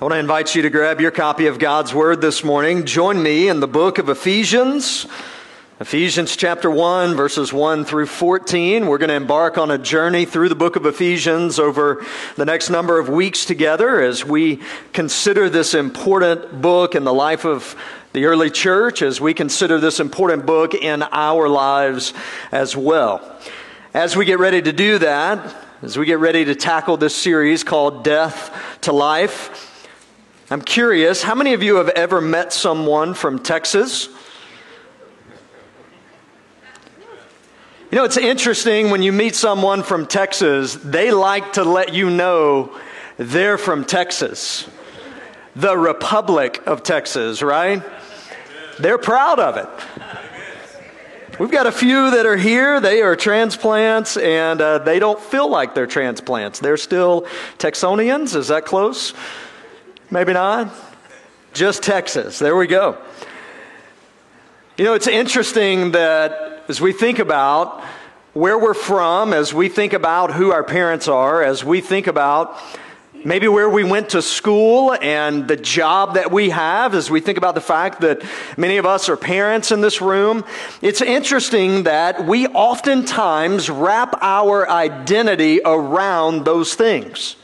I want to invite you to grab your copy of God's Word this morning. Join me in the book of Ephesians. Ephesians chapter 1, verses 1 through 14. We're going to embark on a journey through the book of Ephesians over the next number of weeks together as we consider this important book in the life of the early church, as we consider this important book in our lives as well. As we get ready to do that, as we get ready to tackle this series called Death to Life, I'm curious, how many of you have ever met someone from Texas? You know, it's interesting when you meet someone from Texas, they like to let you know they're from Texas, the Republic of Texas, right? They're proud of it. We've got a few that are here. They are transplants, and uh, they don't feel like they're transplants. They're still Texonians. Is that close? Maybe not. Just Texas. There we go. You know, it's interesting that as we think about where we're from, as we think about who our parents are, as we think about maybe where we went to school and the job that we have, as we think about the fact that many of us are parents in this room, it's interesting that we oftentimes wrap our identity around those things.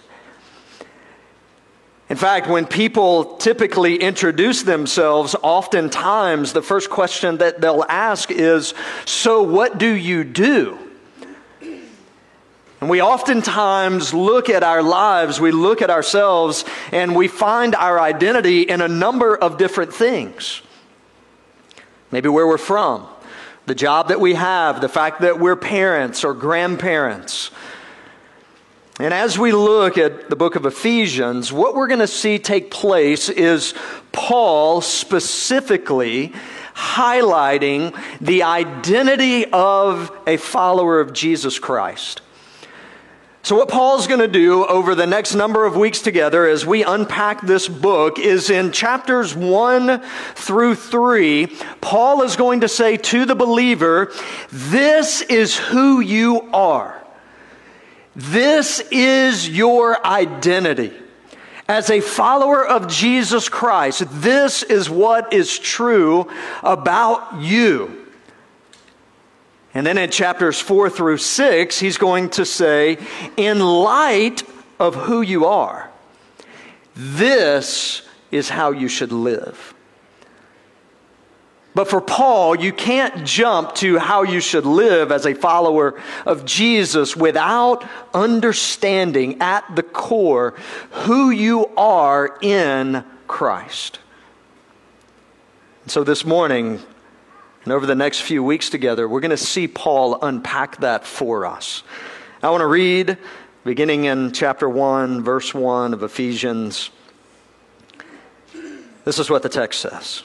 In fact, when people typically introduce themselves, oftentimes the first question that they'll ask is, So what do you do? And we oftentimes look at our lives, we look at ourselves, and we find our identity in a number of different things. Maybe where we're from, the job that we have, the fact that we're parents or grandparents and as we look at the book of Ephesians, what we're going to see take place is Paul specifically highlighting the identity of a follower of Jesus Christ. So, what Paul's going to do over the next number of weeks together as we unpack this book is in chapters 1 through 3, Paul is going to say to the believer, This is who you are. This is your identity. As a follower of Jesus Christ, this is what is true about you. And then in chapters 4 through 6, he's going to say, in light of who you are, this is how you should live. But for Paul, you can't jump to how you should live as a follower of Jesus without understanding at the core who you are in Christ. And So this morning, and over the next few weeks together, we're going to see Paul unpack that for us. I want to read, beginning in chapter 1, verse 1 of Ephesians. This is what the text says.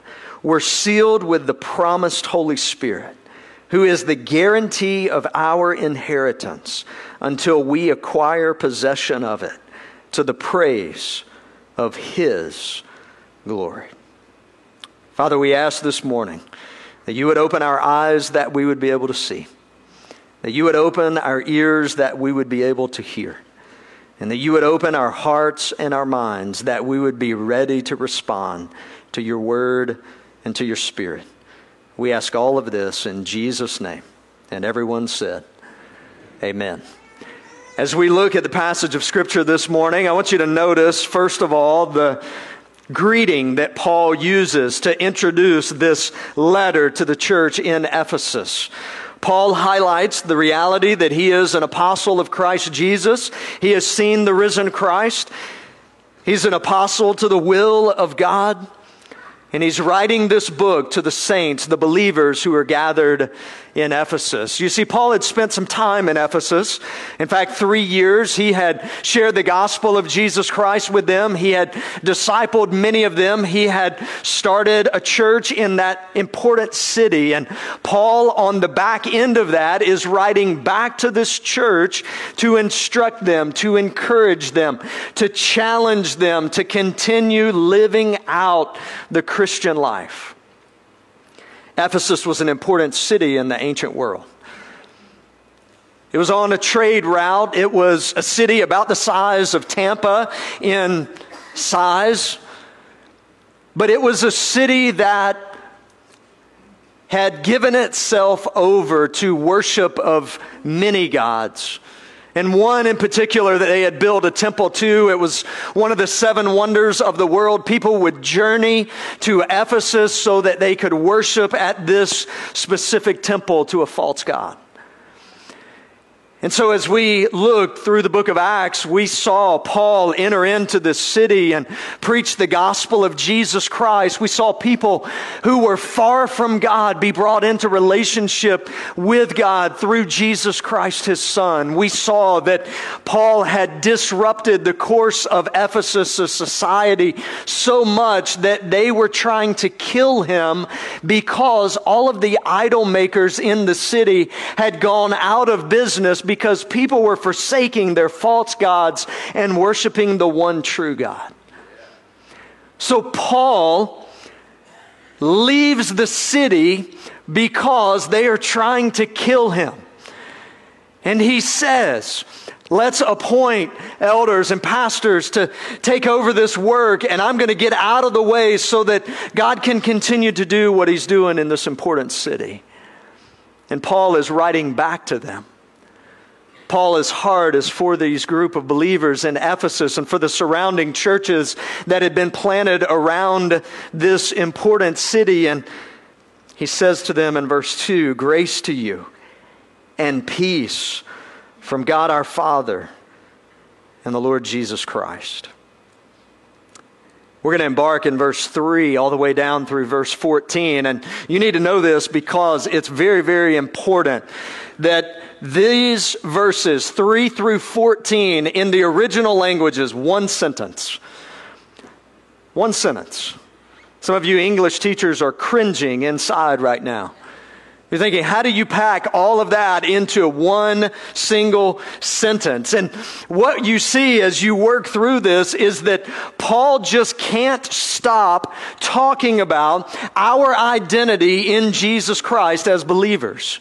were sealed with the promised Holy Spirit, who is the guarantee of our inheritance until we acquire possession of it to the praise of his glory. Father, we ask this morning that you would open our eyes that we would be able to see, that you would open our ears that we would be able to hear, and that you would open our hearts and our minds that we would be ready to respond to your word and to your spirit. We ask all of this in Jesus' name. And everyone said, Amen. As we look at the passage of Scripture this morning, I want you to notice, first of all, the greeting that Paul uses to introduce this letter to the church in Ephesus. Paul highlights the reality that he is an apostle of Christ Jesus. He has seen the risen Christ. He's an apostle to the will of God. And he's writing this book to the saints, the believers who are gathered in Ephesus. You see, Paul had spent some time in Ephesus. In fact, three years he had shared the gospel of Jesus Christ with them. He had discipled many of them. He had started a church in that important city. And Paul, on the back end of that, is writing back to this church to instruct them, to encourage them, to challenge them to continue living out the Christian life. Ephesus was an important city in the ancient world. It was on a trade route. It was a city about the size of Tampa in size. But it was a city that had given itself over to worship of many gods. And one in particular that they had built a temple to, it was one of the seven wonders of the world. People would journey to Ephesus so that they could worship at this specific temple to a false god. And so, as we looked through the book of Acts, we saw Paul enter into this city and preach the gospel of Jesus Christ. We saw people who were far from God be brought into relationship with God through Jesus Christ, his son. We saw that Paul had disrupted the course of Ephesus' society so much that they were trying to kill him because all of the idol makers in the city had gone out of business because people were forsaking their false gods and worshiping the one true God. So Paul leaves the city because they are trying to kill him. And he says, Let's appoint elders and pastors to take over this work, and I'm going to get out of the way so that God can continue to do what He's doing in this important city. And Paul is writing back to them. Paul's heart is for these group of believers in Ephesus and for the surrounding churches that had been planted around this important city. And he says to them in verse 2 Grace to you and peace from God our Father and the Lord Jesus Christ. We're going to embark in verse 3 all the way down through verse 14. And you need to know this because it's very, very important that these verses, 3 through 14, in the original language is one sentence. One sentence. Some of you English teachers are cringing inside right now. You're thinking, how do you pack all of that into one single sentence? And what you see as you work through this is that Paul just can't stop talking about our identity in Jesus Christ as believers.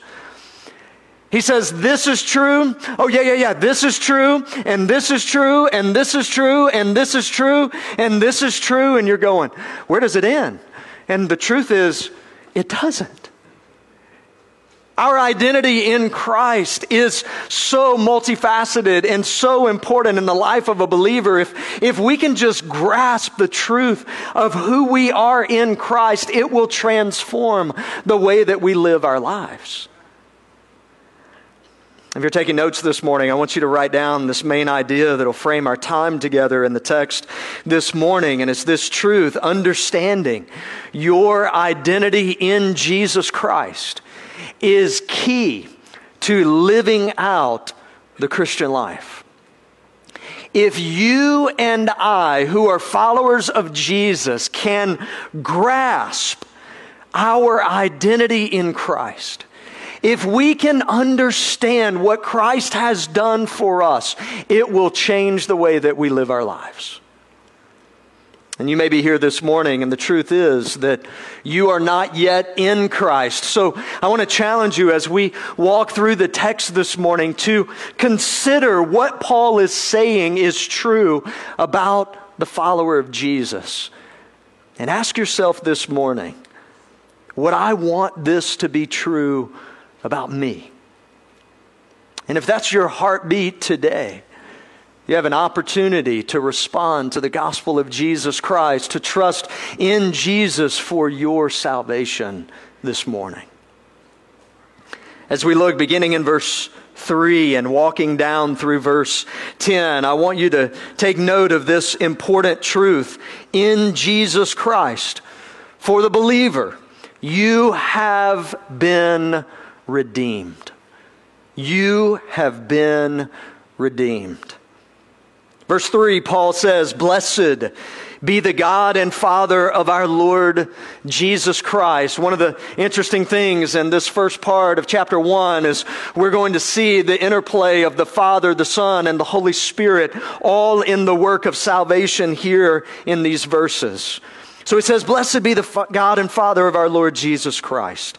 He says, This is true. Oh, yeah, yeah, yeah. This is true. And this is true. And this is true. And this is true. And this is true. And you're going, Where does it end? And the truth is, it doesn't. Our identity in Christ is so multifaceted and so important in the life of a believer. If, if we can just grasp the truth of who we are in Christ, it will transform the way that we live our lives. If you're taking notes this morning, I want you to write down this main idea that'll frame our time together in the text this morning. And it's this truth understanding your identity in Jesus Christ is key to living out the Christian life. If you and I, who are followers of Jesus, can grasp our identity in Christ, if we can understand what Christ has done for us, it will change the way that we live our lives. And you may be here this morning, and the truth is that you are not yet in Christ. So I want to challenge you as we walk through the text this morning to consider what Paul is saying is true about the follower of Jesus. And ask yourself this morning would I want this to be true about me. And if that's your heartbeat today, you have an opportunity to respond to the gospel of Jesus Christ, to trust in Jesus for your salvation this morning. As we look beginning in verse 3 and walking down through verse 10, I want you to take note of this important truth. In Jesus Christ, for the believer, you have been redeemed. You have been redeemed. Verse 3, Paul says, Blessed be the God and Father of our Lord Jesus Christ. One of the interesting things in this first part of chapter 1 is we're going to see the interplay of the Father, the Son, and the Holy Spirit all in the work of salvation here in these verses. So he says, Blessed be the God and Father of our Lord Jesus Christ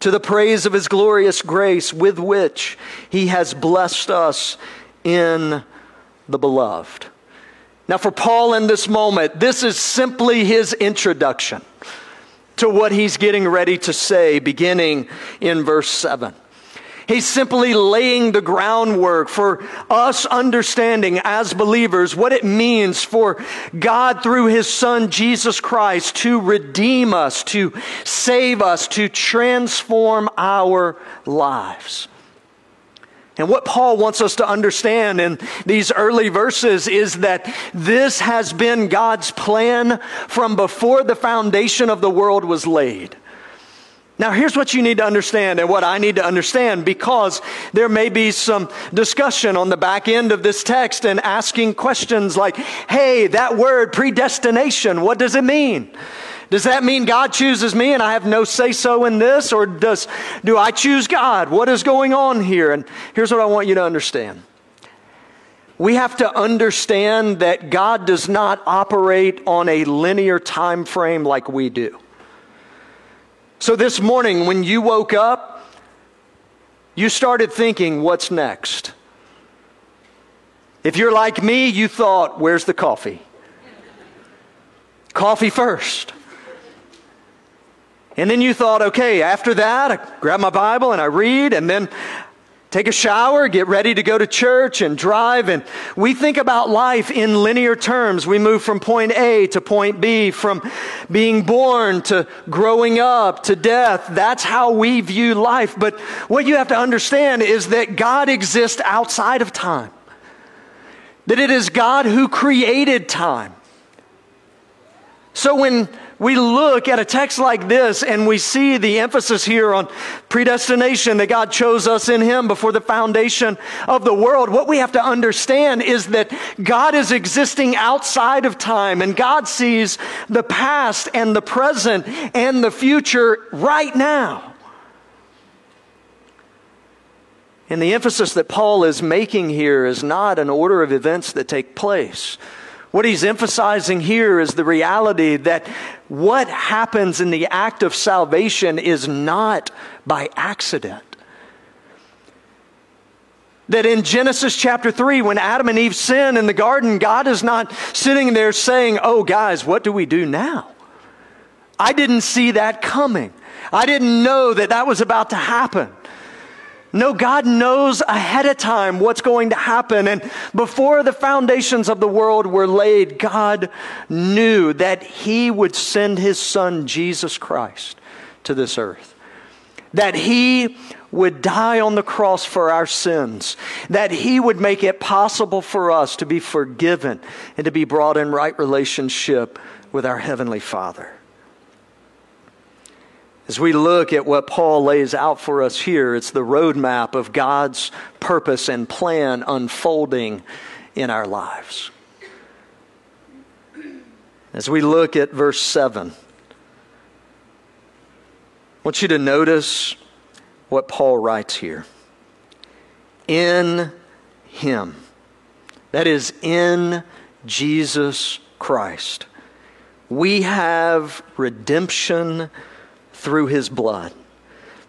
to the praise of his glorious grace with which he has blessed us in the beloved. Now, for Paul in this moment, this is simply his introduction to what he's getting ready to say, beginning in verse 7. He's simply laying the groundwork for us understanding as believers what it means for God through His Son Jesus Christ to redeem us, to save us, to transform our lives. And what Paul wants us to understand in these early verses is that this has been God's plan from before the foundation of the world was laid. Now, here's what you need to understand and what I need to understand because there may be some discussion on the back end of this text and asking questions like, hey, that word predestination, what does it mean? Does that mean God chooses me and I have no say so in this? Or does, do I choose God? What is going on here? And here's what I want you to understand. We have to understand that God does not operate on a linear time frame like we do. So this morning, when you woke up, you started thinking, what's next? If you're like me, you thought, where's the coffee? coffee first. And then you thought, okay, after that, I grab my Bible and I read, and then take a shower, get ready to go to church and drive. And we think about life in linear terms. We move from point A to point B, from being born to growing up to death. That's how we view life. But what you have to understand is that God exists outside of time. That it is God who created time. So when we look at a text like this and we see the emphasis here on predestination that God chose us in Him before the foundation of the world, what we have to understand is that God is existing outside of time and God sees the past and the present and the future right now. And the emphasis that Paul is making here is not an order of events that take place. What he's emphasizing here is the reality that what happens in the act of salvation is not by accident. That in Genesis chapter 3, when Adam and Eve sin in the garden, God is not sitting there saying, Oh, guys, what do we do now? I didn't see that coming. I didn't know that that was about to happen. No, God knows ahead of time what's going to happen. And before the foundations of the world were laid, God knew that He would send His Son, Jesus Christ, to this earth. That He would die on the cross for our sins, that He would make it possible for us to be forgiven and to be brought in right relationship with our Heavenly Father. As we look at what Paul lays out for us here, it's the roadmap of God's purpose and plan unfolding in our lives. As we look at verse 7, I want you to notice what Paul writes here. In Him, that is, in Jesus Christ, we have redemption through his blood,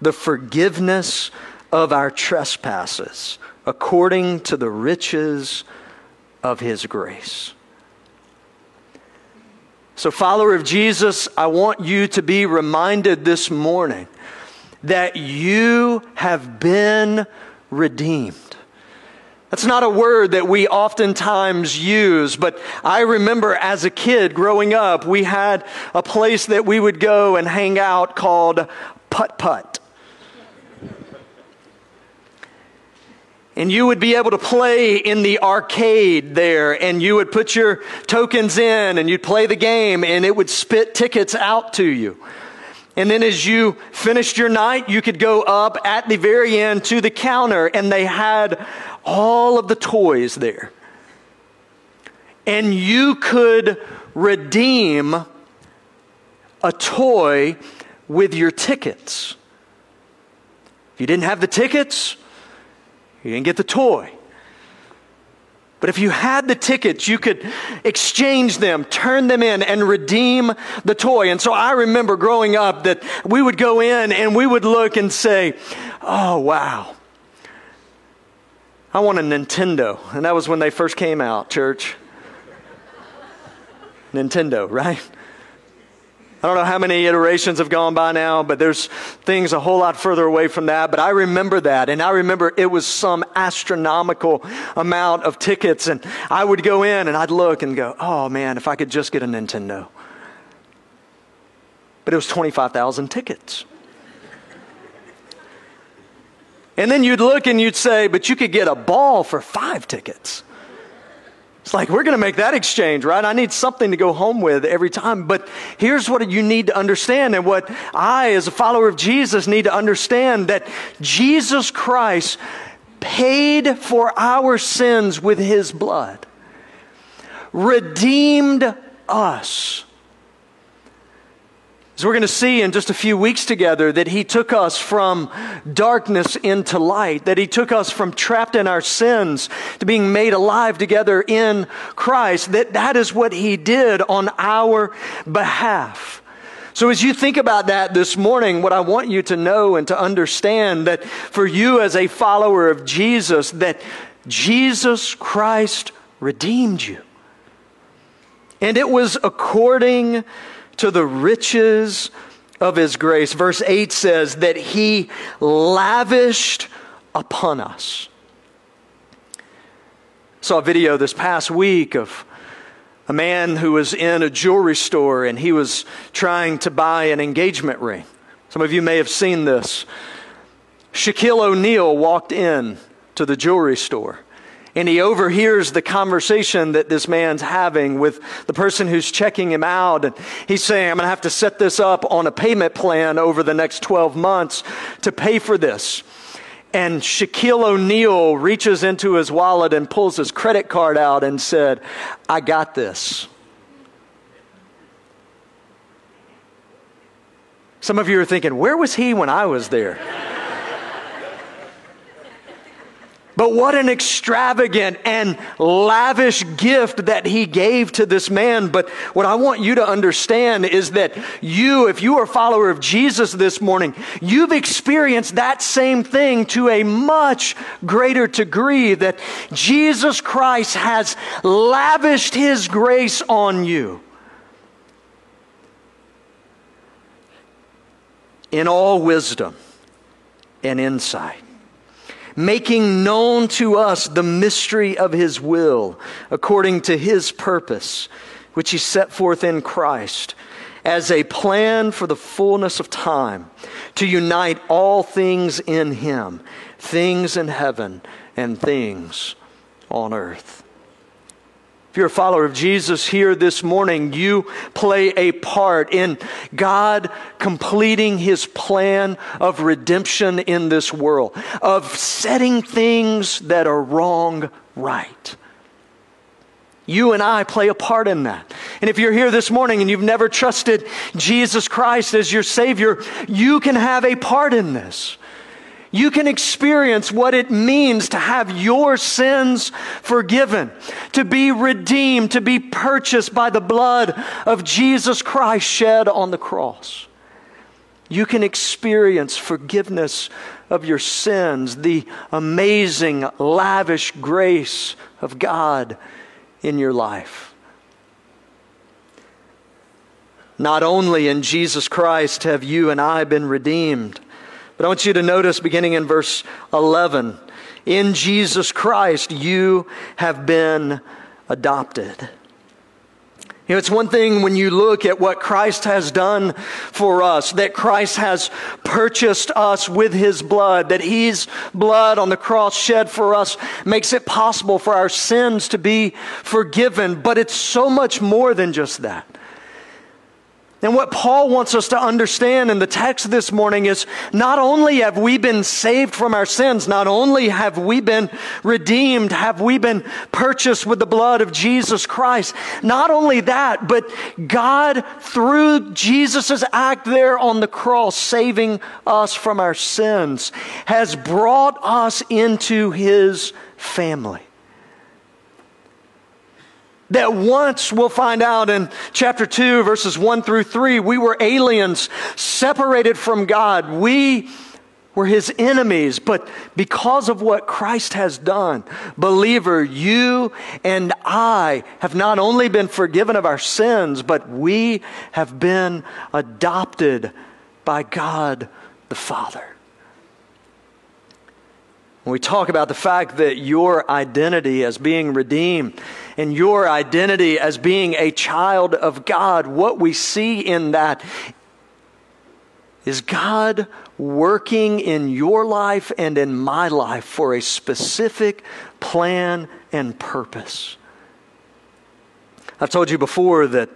the forgiveness of our trespasses according to the riches of his grace. So, follower of Jesus, I want you to be reminded this morning that you have been redeemed. That's not a word that we oftentimes use, but I remember as a kid growing up, we had a place that we would go and hang out called Putt Putt. And you would be able to play in the arcade there, and you would put your tokens in, and you'd play the game, and it would spit tickets out to you. And then as you finished your night, you could go up at the very end to the counter, and they had all of the toys there. And you could redeem a toy with your tickets. If you didn't have the tickets, you didn't get the toy. But if you had the tickets, you could exchange them, turn them in, and redeem the toy. And so I remember growing up that we would go in and we would look and say, Oh, wow. I want a Nintendo. And that was when they first came out, church. Nintendo, right? I don't know how many iterations have gone by now, but there's things a whole lot further away from that. But I remember that. And I remember it was some astronomical amount of tickets. And I would go in and I'd look and go, oh man, if I could just get a Nintendo. But it was 25,000 tickets. And then you'd look and you'd say, but you could get a ball for five tickets. It's like, we're going to make that exchange, right? I need something to go home with every time. But here's what you need to understand, and what I, as a follower of Jesus, need to understand that Jesus Christ paid for our sins with his blood, redeemed us as we're going to see in just a few weeks together, that He took us from darkness into light, that He took us from trapped in our sins to being made alive together in Christ, that that is what He did on our behalf. So, as you think about that this morning, what I want you to know and to understand that for you as a follower of Jesus, that Jesus Christ redeemed you. And it was according to the riches of his grace. Verse 8 says that he lavished upon us. Saw a video this past week of a man who was in a jewelry store and he was trying to buy an engagement ring. Some of you may have seen this. Shaquille O'Neal walked in to the jewelry store and he overhears the conversation that this man's having with the person who's checking him out. And he's saying, I'm going to have to set this up on a payment plan over the next 12 months to pay for this. And Shaquille O'Neal reaches into his wallet and pulls his credit card out and said, I got this. Some of you are thinking, where was he when I was there? But what an extravagant and lavish gift that he gave to this man. But what I want you to understand is that you, if you are a follower of Jesus this morning, you've experienced that same thing to a much greater degree that Jesus Christ has lavished his grace on you. In all wisdom and insight making known to us the mystery of his will, according to his purpose, which he set forth in Christ, as a plan for the fullness of time, to unite all things in him, things in heaven and things on earth. If you're a follower of Jesus here this morning, you play a part in God completing his plan of redemption in this world, of setting things that are wrong right. You and I play a part in that. And if you're here this morning and you've never trusted Jesus Christ as your Savior, you can have a part in this you can experience what it means to have your sins forgiven, to be redeemed, to be purchased by the blood of Jesus Christ shed on the cross. You can experience forgiveness of your sins, the amazing, lavish grace of God in your life. Not only in Jesus Christ have you and I been redeemed, but I want you to notice beginning in verse 11 in Jesus Christ, you have been adopted. You know, it's one thing when you look at what Christ has done for us, that Christ has purchased us with his blood, that his blood on the cross shed for us makes it possible for our sins to be forgiven. But it's so much more than just that. And what Paul wants us to understand in the text this morning is not only have we been saved from our sins, not only have we been redeemed, have we been purchased with the blood of Jesus Christ. Not only that, but God, through Jesus' act there on the cross, saving us from our sins, has brought us into his family that once we'll find out in chapter 2, verses 1 through 3, we were aliens separated from God. We were his enemies, but because of what Christ has done, believer, you and I have not only been forgiven of our sins, but we have been adopted by God the Father. When we talk about the fact that your identity as being redeemed and your identity as being a child of God, what we see in that is God working in your life and in my life for a specific plan and purpose. I've told you before that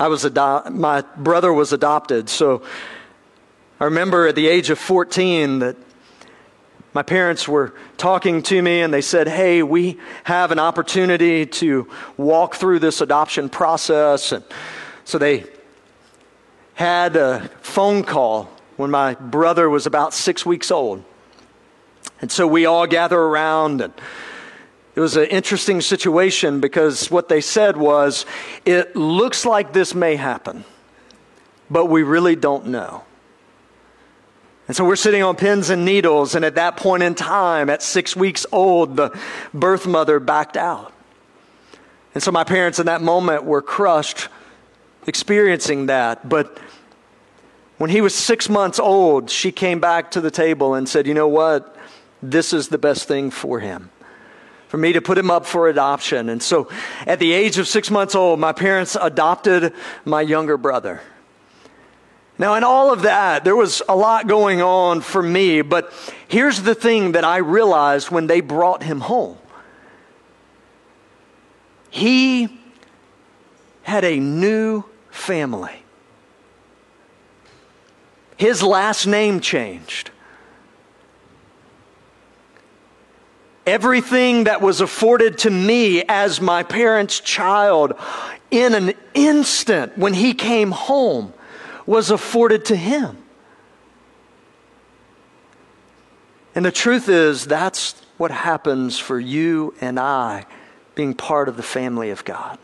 I was ado- my brother was adopted, so I remember at the age of 14 that my parents were talking to me and they said, Hey, we have an opportunity to walk through this adoption process. And so they had a phone call when my brother was about six weeks old. And so we all gather around and it was an interesting situation because what they said was, it looks like this may happen, but we really don't know. And so we're sitting on pins and needles, and at that point in time, at six weeks old, the birth mother backed out. And so my parents in that moment were crushed experiencing that. But when he was six months old, she came back to the table and said, You know what? This is the best thing for him. For me to put him up for adoption. And so at the age of six months old, my parents adopted my younger brother. Now, in all of that, there was a lot going on for me, but here's the thing that I realized when they brought him home he had a new family. His last name changed. Everything that was afforded to me as my parents' child in an instant when he came home was afforded to him. And the truth is, that's what happens for you and I being part of the family of God.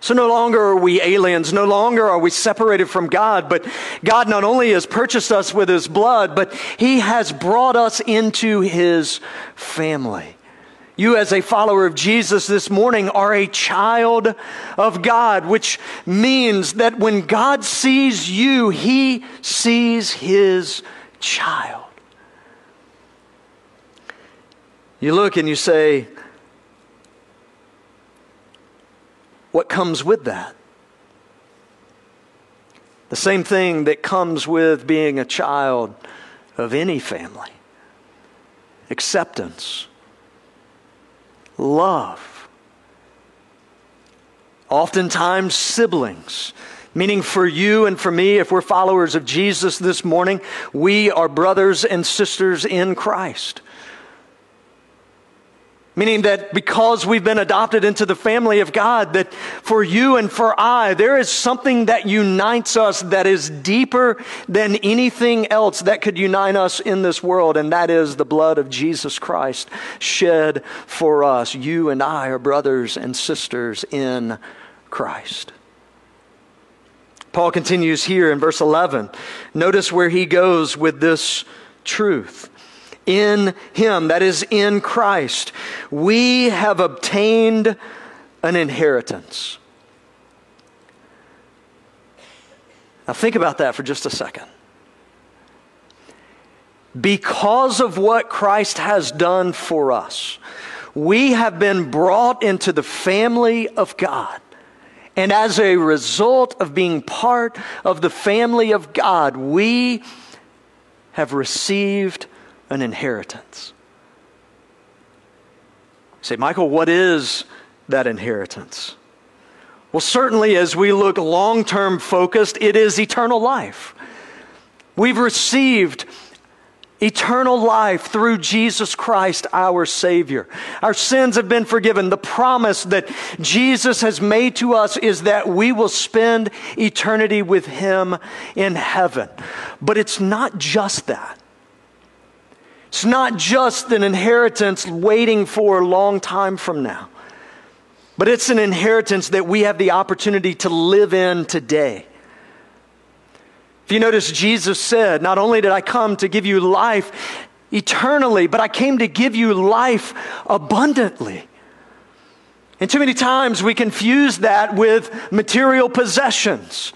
So no longer are we aliens, no longer are we separated from God, but God not only has purchased us with His blood, but He has brought us into His family. You, as a follower of Jesus this morning, are a child of God, which means that when God sees you, He sees His child. You look and you say, What comes with that? The same thing that comes with being a child of any family acceptance, love. Oftentimes, siblings. Meaning, for you and for me, if we're followers of Jesus this morning, we are brothers and sisters in Christ. Meaning that because we've been adopted into the family of God, that for you and for I, there is something that unites us that is deeper than anything else that could unite us in this world, and that is the blood of Jesus Christ shed for us. You and I are brothers and sisters in Christ. Paul continues here in verse 11. Notice where he goes with this truth in Him, that is, in Christ, we have obtained an inheritance. Now, think about that for just a second. Because of what Christ has done for us, we have been brought into the family of God. And as a result of being part of the family of God, we have received an inheritance. You say, Michael, what is that inheritance? Well, certainly as we look long term focused, it is eternal life. We've received eternal life through Jesus Christ, our Savior. Our sins have been forgiven. The promise that Jesus has made to us is that we will spend eternity with Him in heaven. But it's not just that. It's not just an inheritance waiting for a long time from now, but it's an inheritance that we have the opportunity to live in today. If you notice, Jesus said, Not only did I come to give you life eternally, but I came to give you life abundantly. And too many times we confuse that with material possessions.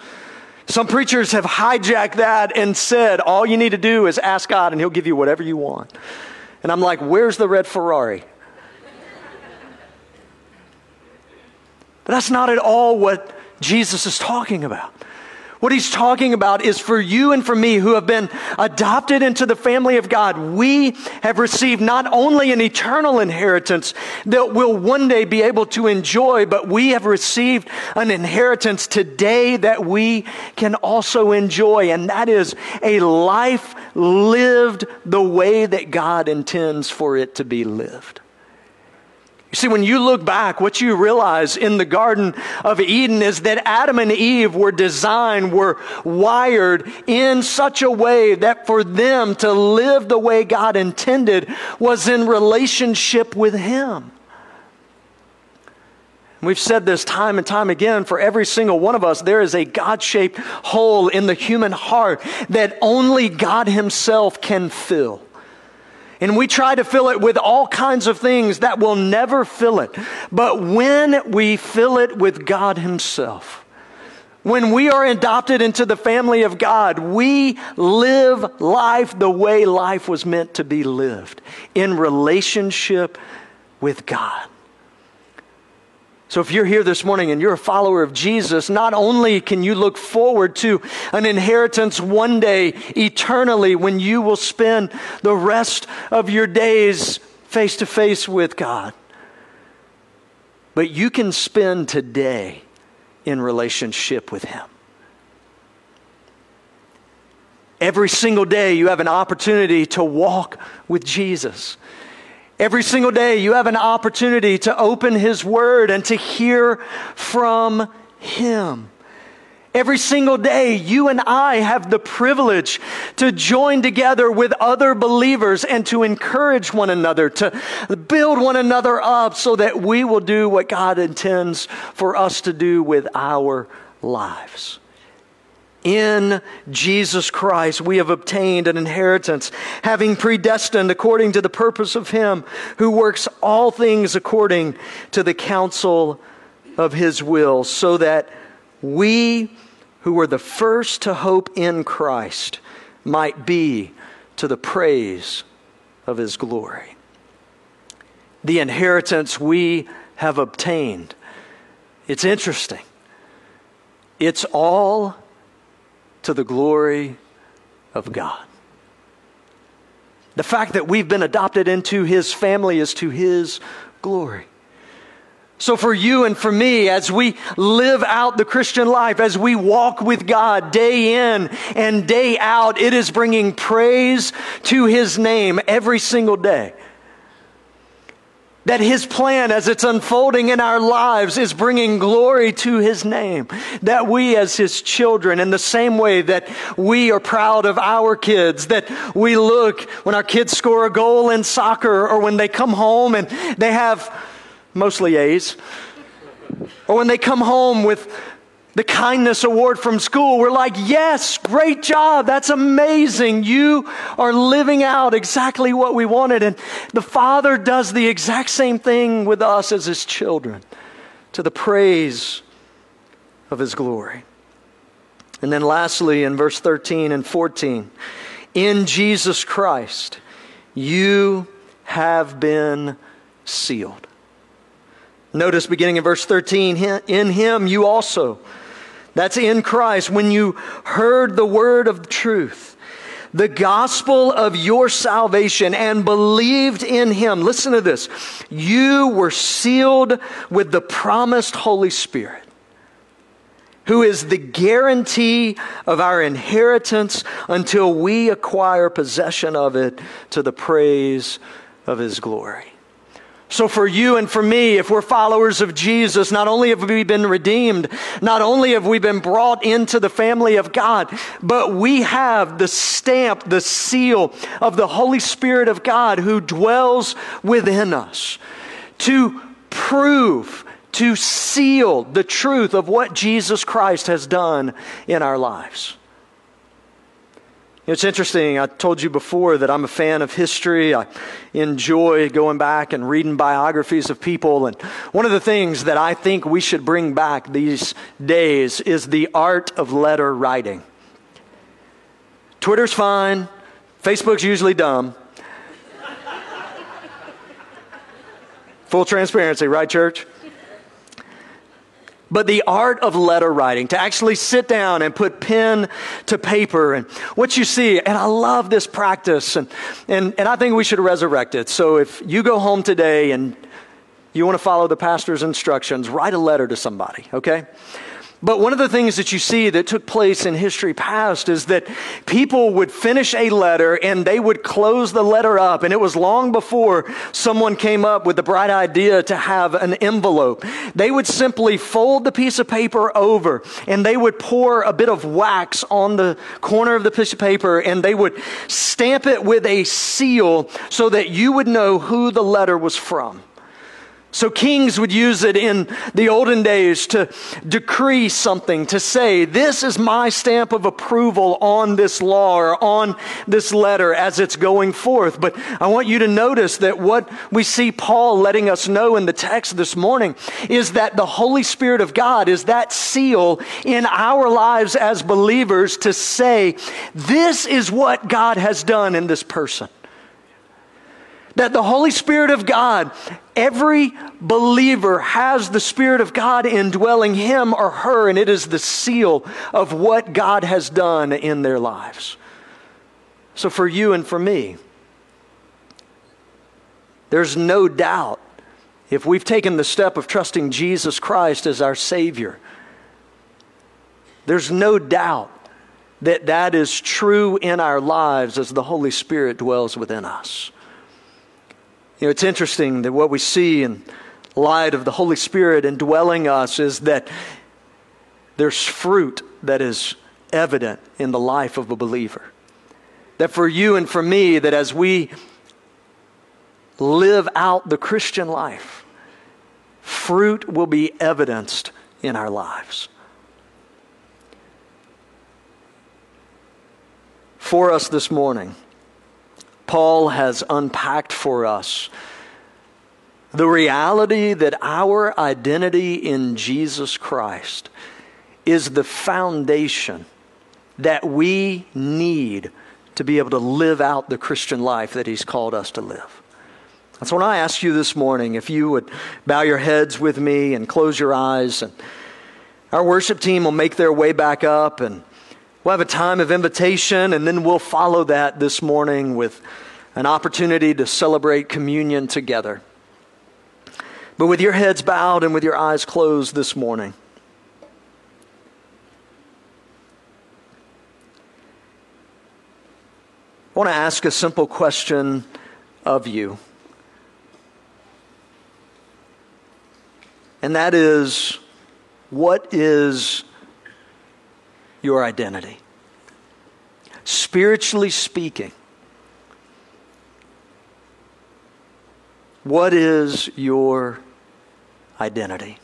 Some preachers have hijacked that and said, all you need to do is ask God and He'll give you whatever you want. And I'm like, where's the red Ferrari? But that's not at all what Jesus is talking about. What he's talking about is for you and for me who have been adopted into the family of God, we have received not only an eternal inheritance that we'll one day be able to enjoy, but we have received an inheritance today that we can also enjoy. And that is a life lived the way that God intends for it to be lived. You see, when you look back, what you realize in the Garden of Eden is that Adam and Eve were designed, were wired in such a way that for them to live the way God intended was in relationship with Him. We've said this time and time again for every single one of us. There is a God shaped hole in the human heart that only God Himself can fill. And we try to fill it with all kinds of things that will never fill it. But when we fill it with God Himself, when we are adopted into the family of God, we live life the way life was meant to be lived in relationship with God. So, if you're here this morning and you're a follower of Jesus, not only can you look forward to an inheritance one day eternally when you will spend the rest of your days face to face with God, but you can spend today in relationship with Him. Every single day, you have an opportunity to walk with Jesus. Every single day, you have an opportunity to open His Word and to hear from Him. Every single day, you and I have the privilege to join together with other believers and to encourage one another, to build one another up so that we will do what God intends for us to do with our lives. In Jesus Christ, we have obtained an inheritance, having predestined according to the purpose of Him who works all things according to the counsel of His will, so that we who were the first to hope in Christ might be to the praise of his glory. The inheritance we have obtained. It's interesting. It's all to the glory of God. The fact that we've been adopted into his family is to his glory. So, for you and for me, as we live out the Christian life, as we walk with God day in and day out, it is bringing praise to His name every single day. That His plan, as it's unfolding in our lives, is bringing glory to His name. That we, as His children, in the same way that we are proud of our kids, that we look when our kids score a goal in soccer or when they come home and they have mostly A's. Or when they come home with the kindness award from school, we're like, yes, great job. That's amazing. You are living out exactly what we wanted. And the Father does the exact same thing with us as His children to the praise of His glory. And then lastly, in verse 13 and 14, in Jesus Christ, you have been sealed. Notice beginning in verse 13, in him you also, that's in Christ, when you heard the word of truth, the gospel of your salvation, and believed in him, listen to this, you were sealed with the promised Holy Spirit who is the guarantee of our inheritance until we acquire possession of it to the praise of his glory. So, for you and for me, if we're followers of Jesus, not only have we been redeemed, not only have we been brought into the family of God, but we have the stamp, the seal of the Holy Spirit of God who dwells within us to prove, to seal the truth of what Jesus Christ has done in our lives. It's interesting. I told you before that I'm a fan of history. I enjoy going back and reading biographies of people. And one of the things that I think we should bring back these days is the art of letter writing. Twitter's fine, Facebook's usually dumb. Full transparency, right, church? But the art of letter writing, to actually sit down and put pen to paper. And what you see, and I love this practice, and, and, and I think we should resurrect it. So if you go home today and you want to follow the pastor's instructions, write a letter to somebody, okay? But one of the things that you see that took place in history past is that people would finish a letter and they would close the letter up. And it was long before someone came up with the bright idea to have an envelope. They would simply fold the piece of paper over and they would pour a bit of wax on the corner of the piece of paper and they would stamp it with a seal so that you would know who the letter was from. So kings would use it in the olden days to decree something, to say, this is my stamp of approval on this law or on this letter as it's going forth. But I want you to notice that what we see Paul letting us know in the text this morning is that the Holy Spirit of God is that seal in our lives as believers to say, this is what God has done in this person. That the Holy Spirit of God, every believer has the Spirit of God indwelling him or her, and it is the seal of what God has done in their lives. So, for you and for me, there's no doubt if we've taken the step of trusting Jesus Christ as our Savior, there's no doubt that that is true in our lives as the Holy Spirit dwells within us. You know, it's interesting that what we see in light of the Holy Spirit indwelling us is that there's fruit that is evident in the life of a believer. That for you and for me, that as we live out the Christian life, fruit will be evidenced in our lives. For us this morning, Paul has unpacked for us the reality that our identity in Jesus Christ is the foundation that we need to be able to live out the Christian life that He's called us to live. So, when I ask you this morning if you would bow your heads with me and close your eyes, and our worship team will make their way back up, and we'll have a time of invitation, and then we'll follow that this morning with an opportunity to celebrate communion together. But with your heads bowed and with your eyes closed this morning, I want to ask a simple question of you. And that is what is your identity? Spiritually speaking, what is your identity?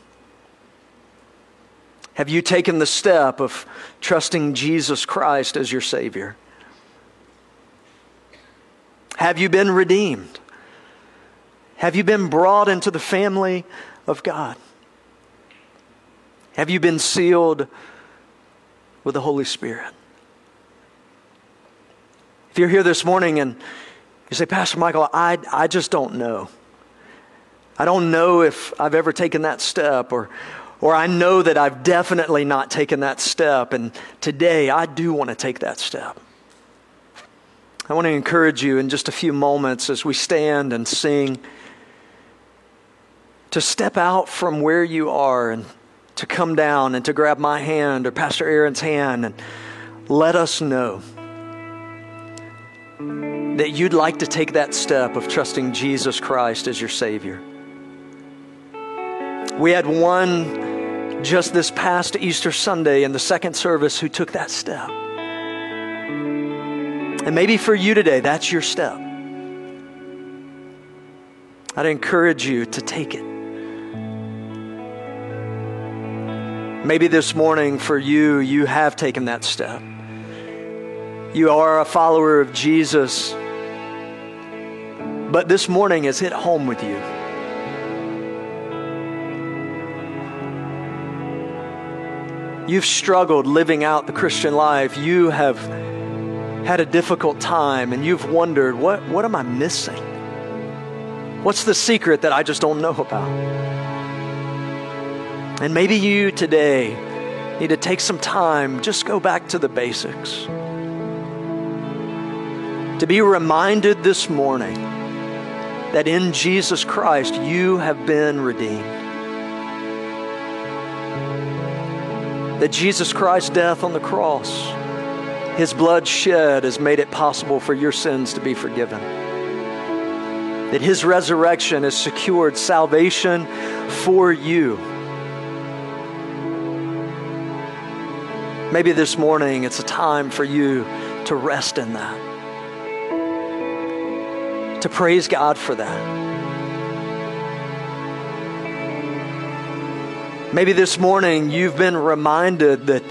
Have you taken the step of trusting Jesus Christ as your Savior? Have you been redeemed? Have you been brought into the family of God? Have you been sealed with the Holy Spirit? If you're here this morning and you say, Pastor Michael, I, I just don't know. I don't know if I've ever taken that step, or, or I know that I've definitely not taken that step, and today I do want to take that step. I want to encourage you in just a few moments as we stand and sing to step out from where you are and to come down and to grab my hand or Pastor Aaron's hand and let us know that you'd like to take that step of trusting Jesus Christ as your Savior. We had one just this past Easter Sunday in the second service who took that step. And maybe for you today, that's your step. I'd encourage you to take it. Maybe this morning for you, you have taken that step. You are a follower of Jesus, but this morning has hit home with you. You've struggled living out the Christian life. You have had a difficult time and you've wondered, what, what am I missing? What's the secret that I just don't know about? And maybe you today need to take some time, just go back to the basics. To be reminded this morning that in Jesus Christ you have been redeemed. That Jesus Christ's death on the cross his blood shed has made it possible for your sins to be forgiven. That His resurrection has secured salvation for you. Maybe this morning it's a time for you to rest in that, to praise God for that. Maybe this morning you've been reminded that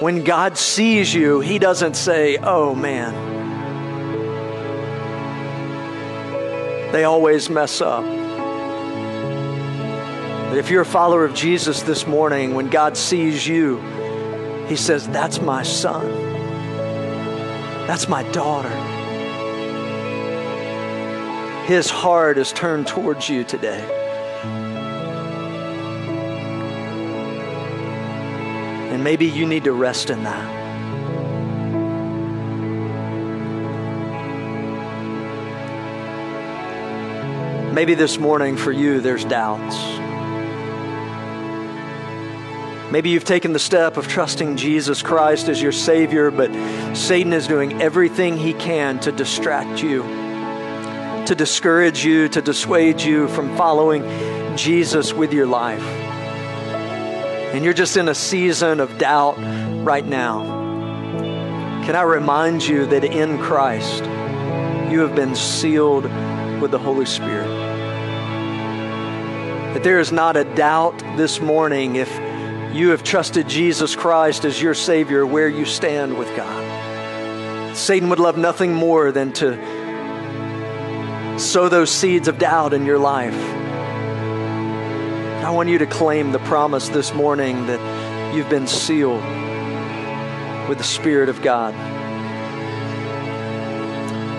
when God sees you, He doesn't say, oh man. They always mess up. But if you're a follower of Jesus this morning, when God sees you, He says, That's my son. That's my daughter. His heart is turned towards you today. And maybe you need to rest in that. Maybe this morning for you, there's doubts. Maybe you've taken the step of trusting Jesus Christ as your Savior, but Satan is doing everything he can to distract you, to discourage you, to dissuade you from following Jesus with your life. and you're just in a season of doubt right now, can I remind you that in Christ, you have been sealed with the Holy Spirit? That there is not a doubt this morning if you have trusted Jesus Christ as your Savior where you stand with God. Satan would love nothing more than to sow those seeds of doubt in your life. I want you to claim the promise this morning that you've been sealed with the Spirit of God.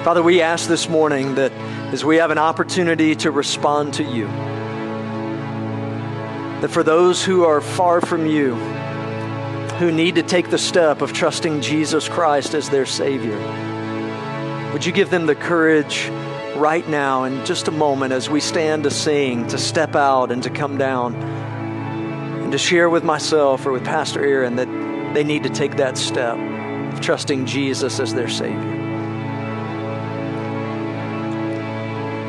Father, we ask this morning that as we have an opportunity to respond to you, that for those who are far from you, who need to take the step of trusting Jesus Christ as their Savior, would you give them the courage right now, in just a moment, as we stand to sing, to step out and to come down, and to share with myself or with Pastor Aaron that they need to take that step of trusting Jesus as their Savior.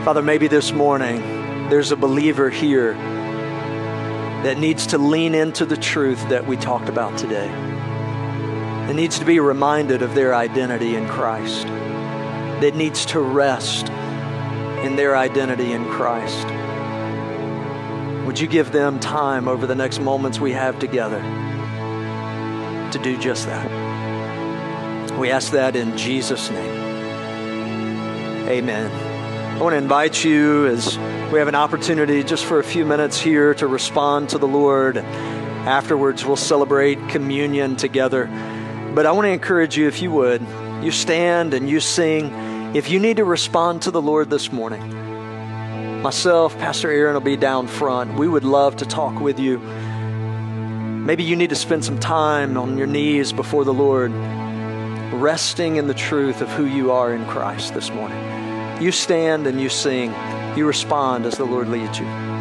Father, maybe this morning there's a believer here that needs to lean into the truth that we talked about today. That needs to be reminded of their identity in Christ. That needs to rest in their identity in Christ. Would you give them time over the next moments we have together to do just that? We ask that in Jesus' name. Amen. I want to invite you as we have an opportunity just for a few minutes here to respond to the Lord. Afterwards, we'll celebrate communion together. But I want to encourage you, if you would, you stand and you sing. If you need to respond to the Lord this morning, myself, Pastor Aaron will be down front. We would love to talk with you. Maybe you need to spend some time on your knees before the Lord, resting in the truth of who you are in Christ this morning. You stand and you sing. You respond as the Lord leads you.